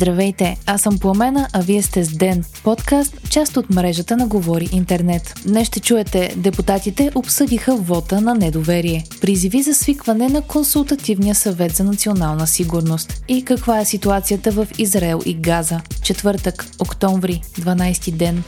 Здравейте, аз съм Пламена, а вие сте с Ден, подкаст, част от мрежата на Говори Интернет. Днес ще чуете, депутатите обсъдиха вота на недоверие, призиви за свикване на консултативния съвет за национална сигурност и каква е ситуацията в Израел и Газа. Четвъртък, октомври, 12 ден.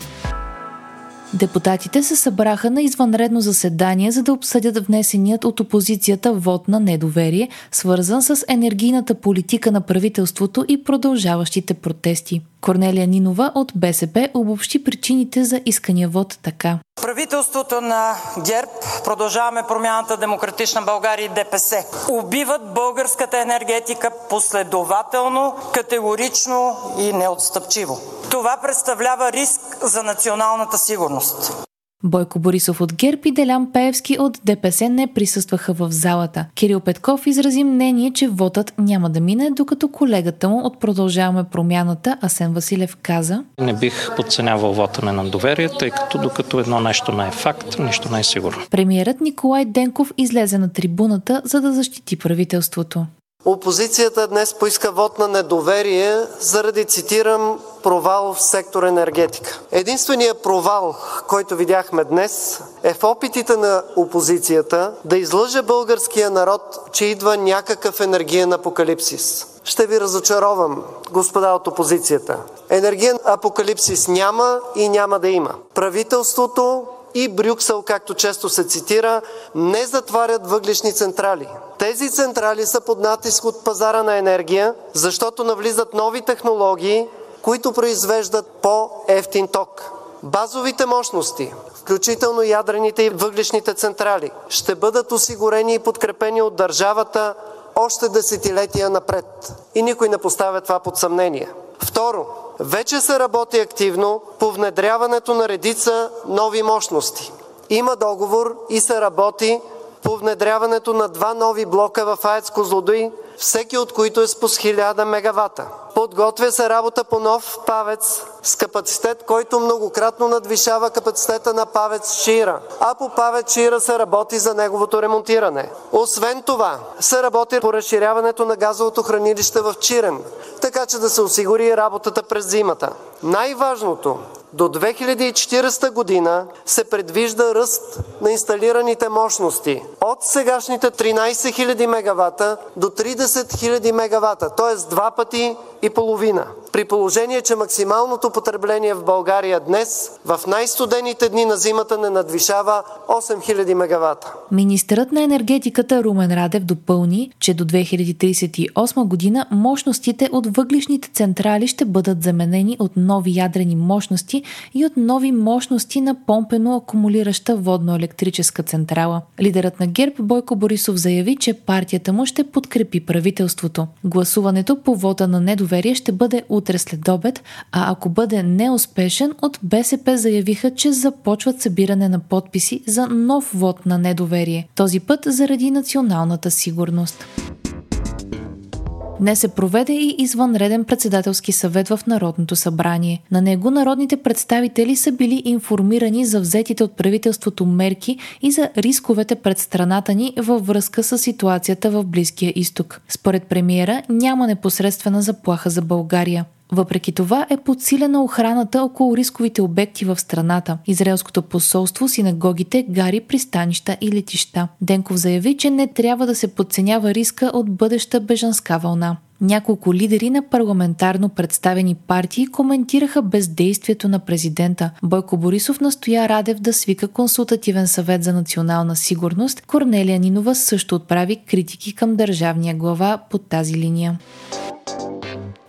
Депутатите се събраха на извънредно заседание, за да обсъдят внесеният от опозицията вод на недоверие, свързан с енергийната политика на правителството и продължаващите протести. Корнелия Нинова от БСП обобщи причините за искания вод така. Правителството на ГЕРБ, продължаваме промяната Демократична България и ДПС, убиват българската енергетика последователно, категорично и неотстъпчиво. Това представлява риск за националната сигурност. Бойко Борисов от ГЕРБ и Делян Пеевски от ДПС не присъстваха в залата. Кирил Петков изрази мнение, че вотът няма да мине, докато колегата му от Продължаваме промяната Асен Василев каза Не бих подценявал вота на доверие, тъй като докато едно нещо не е факт, нищо не е сигурно. Премиерът Николай Денков излезе на трибуната, за да защити правителството. Опозицията днес поиска вод на недоверие заради, цитирам, провал в сектор енергетика. Единственият провал, който видяхме днес, е в опитите на опозицията да излъже българския народ, че идва някакъв енергиен апокалипсис. Ще ви разочаровам, господа от опозицията. Енергиен апокалипсис няма и няма да има. Правителството и Брюксел, както често се цитира, не затварят въглишни централи. Тези централи са под натиск от пазара на енергия, защото навлизат нови технологии, които произвеждат по-ефтин ток. Базовите мощности, включително ядрените и въглишните централи, ще бъдат осигурени и подкрепени от държавата още десетилетия напред. И никой не поставя това под съмнение. Второ, вече се работи активно по внедряването на редица нови мощности. Има договор и се работи по внедряването на два нови блока в АЕЦ Козлодуй, всеки от които е с по 1000 мегавата. Подготвя се работа по нов ПАВЕЦ с капацитет, който многократно надвишава капацитета на ПАВЕЦ Шира, а по ПАВЕЦ Шира се работи за неговото ремонтиране. Освен това, се работи по разширяването на газовото хранилище в Чирен, така че да се осигури работата през зимата. Най-важното до 2040 година се предвижда ръст на инсталираните мощности от сегашните 13 000 мегавата до 30 000 мегавата, т.е. два пъти и половина. При положение, че максималното потребление в България днес в най-студените дни на зимата не надвишава 8000 мегавата. Министърът на енергетиката Румен Радев допълни, че до 2038 година мощностите от въглишните централи ще бъдат заменени от нови ядрени мощности и от нови мощности на помпено акумулираща водно-електрическа централа. Лидерът на ГЕРБ Бойко Борисов заяви, че партията му ще подкрепи правителството. Гласуването по вода на недоверие ще бъде утре след обед, а ако бъде неуспешен, от БСП заявиха, че започват събиране на подписи за нов вод на недоверие. Този път заради националната сигурност. Днес се проведе и извънреден председателски съвет в Народното събрание. На него народните представители са били информирани за взетите от правителството мерки и за рисковете пред страната ни във връзка с ситуацията в Близкия изток. Според премиера няма непосредствена заплаха за България. Въпреки това е подсилена охраната около рисковите обекти в страната. Израелското посолство, синагогите, гари, пристанища и летища. Денков заяви, че не трябва да се подценява риска от бъдеща бежанска вълна. Няколко лидери на парламентарно представени партии коментираха бездействието на президента. Бойко Борисов настоя Радев да свика консултативен съвет за национална сигурност. Корнелия Нинова също отправи критики към държавния глава под тази линия.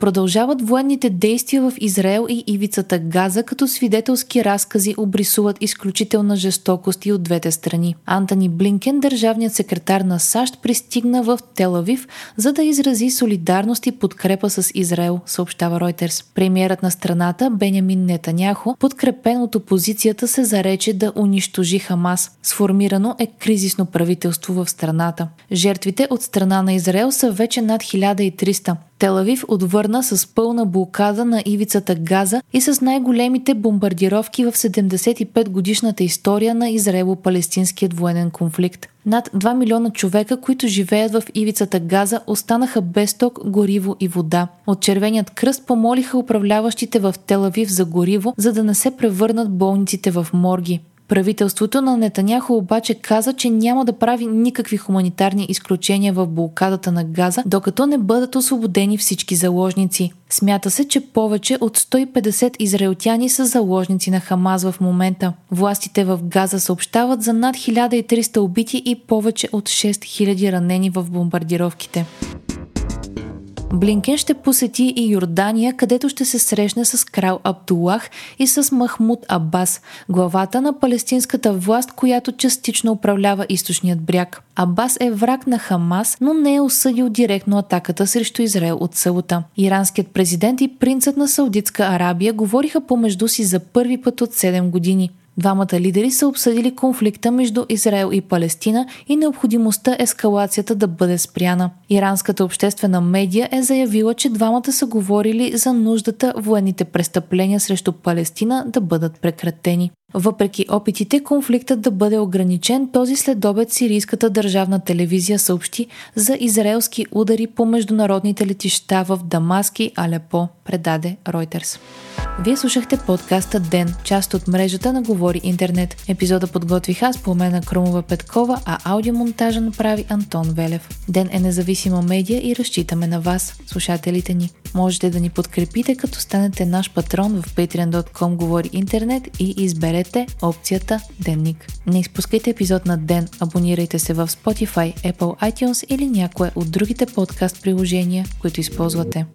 Продължават военните действия в Израел и ивицата Газа, като свидетелски разкази обрисуват изключителна жестокост и от двете страни. Антони Блинкен, държавният секретар на САЩ, пристигна в Телавив, за да изрази солидарност и подкрепа с Израел, съобщава Ройтерс. Премьерът на страната, Бенямин Нетаняхо, подкрепен от опозицията, се зарече да унищожи Хамас. Сформирано е кризисно правителство в страната. Жертвите от страна на Израел са вече над 1300. Телавив отвърна с пълна блокада на ивицата Газа и с най-големите бомбардировки в 75 годишната история на Израело-палестинският военен конфликт. Над 2 милиона човека, които живеят в ивицата Газа, останаха без ток, гориво и вода. От Червеният кръст помолиха управляващите в Телавив за гориво, за да не се превърнат болниците в морги. Правителството на Нетаняхо обаче каза, че няма да прави никакви хуманитарни изключения в блокадата на Газа, докато не бъдат освободени всички заложници. Смята се, че повече от 150 израелтяни са заложници на Хамаз в момента. Властите в Газа съобщават за над 1300 убити и повече от 6000 ранени в бомбардировките. Блинкен ще посети и Йордания, където ще се срещне с крал Абдулах и с Махмуд Абас, главата на палестинската власт, която частично управлява източният бряг. Абас е враг на Хамас, но не е осъдил директно атаката срещу Израел от сълта. Иранският президент и принцът на Саудитска Арабия говориха помежду си за първи път от 7 години. Двамата лидери са обсъдили конфликта между Израел и Палестина и необходимостта ескалацията да бъде спряна. Иранската обществена медия е заявила, че двамата са говорили за нуждата военните престъпления срещу Палестина да бъдат прекратени. Въпреки опитите конфликтът да бъде ограничен, този следобед сирийската държавна телевизия съобщи за израелски удари по международните летища в Дамаски, Алепо, предаде Reuters. Вие слушахте подкаста Ден, част от мрежата на Говори Интернет. Епизода подготвих аз по на Крумова Петкова, а аудиомонтажа направи Антон Велев. Ден е независима медия и разчитаме на вас, слушателите ни. Можете да ни подкрепите, като станете наш патрон в patreon.com Говори Интернет и изберете опцията Денник. Не изпускайте епизод на Ден, абонирайте се в Spotify, Apple iTunes или някое от другите подкаст приложения, които използвате.